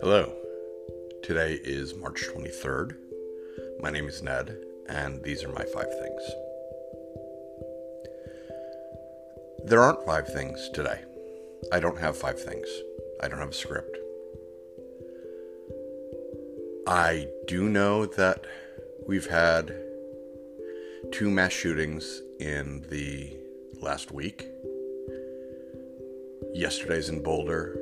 Hello. Today is March 23rd. My name is Ned, and these are my five things. There aren't five things today. I don't have five things. I don't have a script. I do know that we've had two mass shootings in the last week. Yesterday's in Boulder,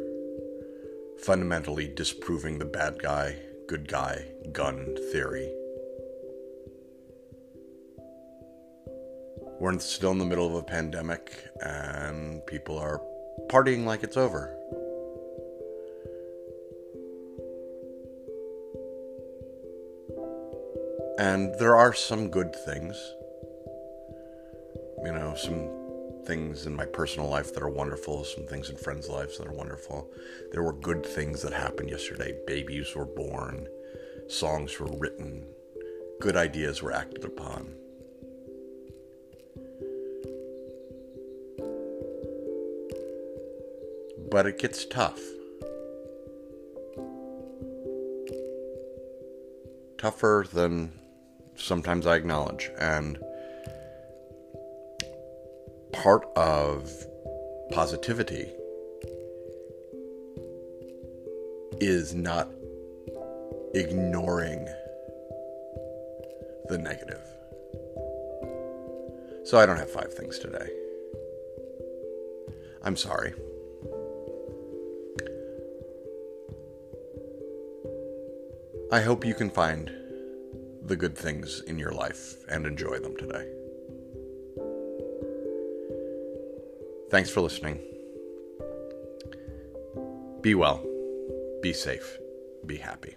fundamentally disproving the bad guy, good guy gun theory. We're still in the middle of a pandemic and people are partying like it's over. And there are some good things. You know, some things in my personal life that are wonderful, some things in friends' lives that are wonderful. There were good things that happened yesterday. Babies were born, songs were written, good ideas were acted upon. But it gets tough. Tougher than sometimes I acknowledge. And part of positivity is not ignoring the negative. So I don't have five things today. I'm sorry. I hope you can find the good things in your life and enjoy them today. Thanks for listening. Be well, be safe, be happy.